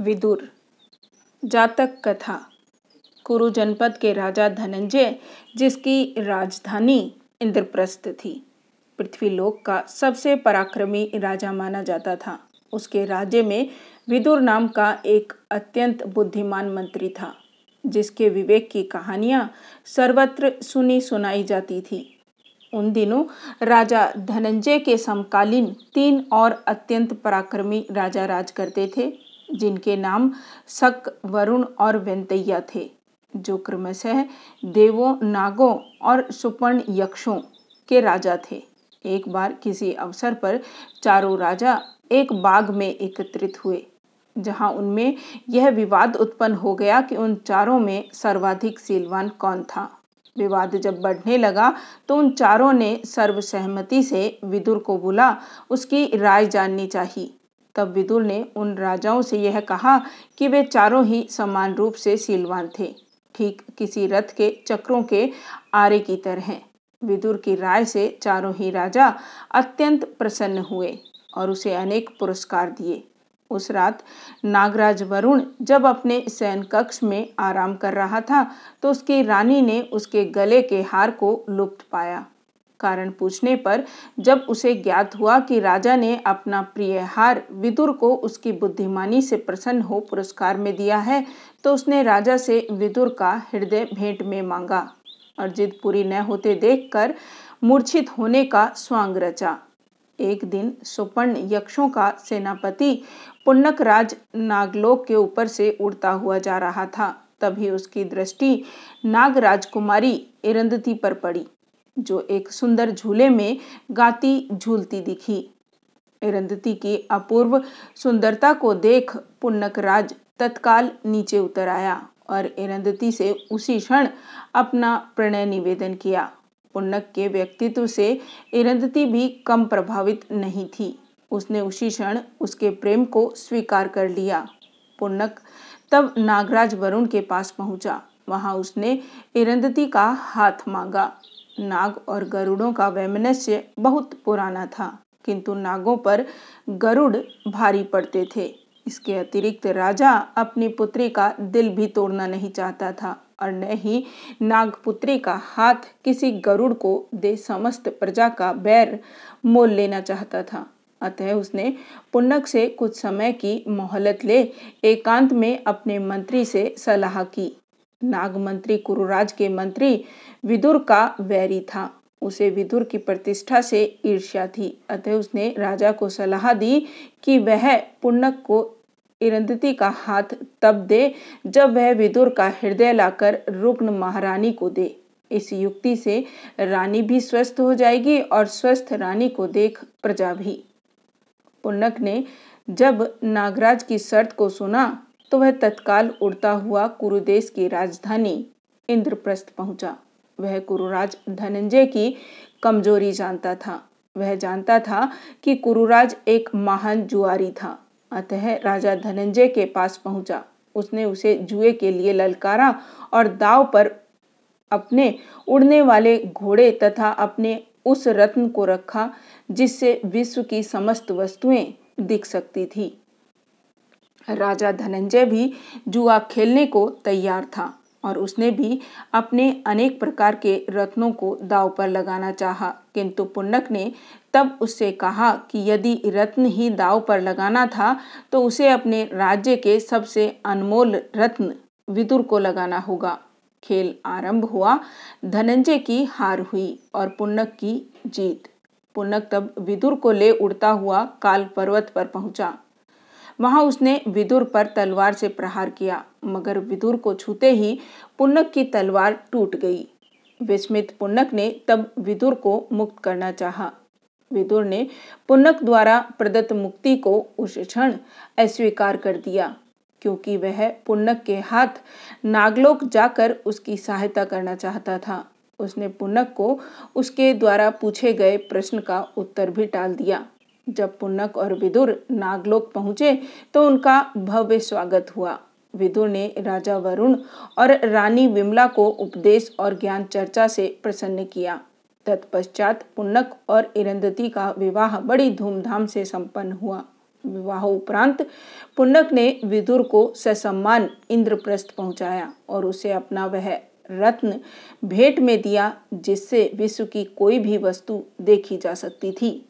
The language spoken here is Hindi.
विदुर। जातक कथा। कुरु जनपद के राजा धनंजय, जिसकी राजधानी इंद्रप्रस्थ थी। पृथ्वीलोक का सबसे पराक्रमी राजा माना जाता था। उसके राज्य में विदुर नाम का एक अत्यंत बुद्धिमान मंत्री था, जिसके विवेक की कहानियाँ सर्वत्र सुनी सुनाई जाती थी। उन दिनों राजा धनंजय के समकालीन तीन और अत्यंत पराक्रमी राजा राज करते थे। जिनके नाम शक वरुण और वेंतैया थे, जो क्रमशः देवों, नागों और सुपर्ण यक्षों के राजा थे। एक बार किसी अवसर पर चारों राजा एक बाग में एकत्रित हुए, जहाँ उनमें यह विवाद उत्पन्न हो गया कि उन चारों में सर्वाधिक सीलवान कौन था। विवाद जब बढ़ने लगा तो उन चारों ने सर्वसहमति से विदुर को बुला, उसकी राय जाननी चाहिए। तब विदुर ने उन राजाओं से यह कहा कि वे चारों ही समान रूप से सीलवान थे। ठीक किसी रथ के चक्रों के आरे की तरह विदुर की राय से चारों ही राजा अत्यंत प्रसन्न हुए और उसे अनेक पुरस्कार दिए। उस रात नागराज वरुण जब अपने सैन कक्ष में आराम कर रहा था तो उसकी रानी ने उसके गले के हार को लुप्त पाया। कारण पूछने पर जब उसे ज्ञात हुआ कि राजा ने अपना प्रिय हार विदुर को उसकी बुद्धिमानी से प्रसन्न हो पुरस्कार में दिया है तो उसने राजा से विदुर का हृदय भेंट में मांगा और जिद पूरी न होते देखकर मूर्छित होने का स्वांग रचा। एक दिन सुपर्ण यक्षों का सेनापति पुन्नक राज नागलोक के ऊपर से उड़ता हुआ जा रहा था। तभी उसकी दृष्टि नाग राजकुमारी इरंदती पर पड़ी। जो एक सुंदर झूले में गाती झूलती दिखी। इरंदती की अपूर्व सुंदरता को देख पुन्नक राज तत्काल नीचे उतर आया और इरंदती से उसी क्षण अपना प्रणय निवेदन किया। पुन्नक के व्यक्तित्व से इरंदती भी कम प्रभावित नहीं थी। उसने उसी क्षण उसके प्रेम को स्वीकार कर लिया। पुन्नक तब नागराज वरुण के पास पहुँचा। वहाँ उसने इरंदती का हाथ मांगा। नाग और गरुड़ों का वैमनस्य बहुत पुराना था, किंतु नागों पर गरुड़ भारी पड़ते थे। इसके अतिरिक्त राजा अपनी पुत्री का दिल भी तोड़ना नहीं चाहता था, और न ही नागपुत्री का हाथ किसी गरुड़ को दे समस्त प्रजा का बैर मोल लेना चाहता था। अतः उसने पुन्नक से कुछ समय की मोहलत ले एकांत में अपने मंत्री से सलाह की। नाग मंत्री कुरुराज के मंत्री विदुर का वैरी था। उसे विदुर की प्रतिष्ठा से ईर्ष्या थी। अतः उसने राजा को सलाह दी कि वह पुण्यक को इरंदती का हाथ तब दे, जब वह विदुर का हृदय लाकर रुग्ण महारानी को दे। इस युक्ति से रानी भी स्वस्थ हो जाएगी और स्वस्थ रानी को देख प्रजा भी। पुन्नक ने जब नागराज की शर्त को सुना तो वह तत्काल उड़ता हुआ कुरुदेश की राजधानी इंद्रप्रस्थ पहुँचा। वह कुरुराज धनंजय की कमज़ोरी जानता था। वह जानता था कि कुरुराज एक महान जुआरी था। अतः राजा धनंजय के पास पहुँचा। उसने उसे जुए के लिए ललकारा और दाव पर अपने उड़ने वाले घोड़े तथा अपने उस रत्न को रखा, जिससे विश्व की समस्त वस्तुएँ दिख सकती थी। राजा धनंजय भी जुआ खेलने को तैयार था और उसने भी अपने अनेक प्रकार के रत्नों को दाव पर लगाना चाहा। किंतु पुन्नक ने तब उससे कहा कि यदि रत्न ही दाव पर लगाना था तो उसे अपने राज्य के सबसे अनमोल रत्न विदुर को लगाना होगा। खेल आरंभ हुआ, धनंजय की हार हुई और पुन्नक की जीत। पुन्नक तब विदुर को ले उड़ता हुआ काल पर्वत पर पहुँचा। वहाँ उसने विदुर पर तलवार से प्रहार किया, मगर विदुर को छूते ही पुन्नक की तलवार टूट गई। विस्मित पुन्नक ने तब विदुर को मुक्त करना चाहा। विदुर ने पुन्नक द्वारा प्रदत्त मुक्ति को उस क्षण अस्वीकार कर दिया, क्योंकि वह पुन्नक के हाथ नागलोक जाकर उसकी सहायता करना चाहता था। उसने पुन्नक को उसके द्वारा पूछे गए प्रश्न का उत्तर भी टाल दिया। जब पुनक और विदुर नागलोक पहुँचे तो उनका भव्य स्वागत हुआ। विदुर ने राजा वरुण और रानी विमला को उपदेश और ज्ञान चर्चा से प्रसन्न किया। तत्पश्चात पुन्नक और इरंदती का विवाह बड़ी धूमधाम से संपन्न हुआ। विवाह उपरांत पुन्नक ने विदुर को ससम्मान इंद्रप्रस्थ पहुँचाया और उसे अपना वह रत्न भेंट में दिया, जिससे विश्व की कोई भी वस्तु देखी जा सकती थी।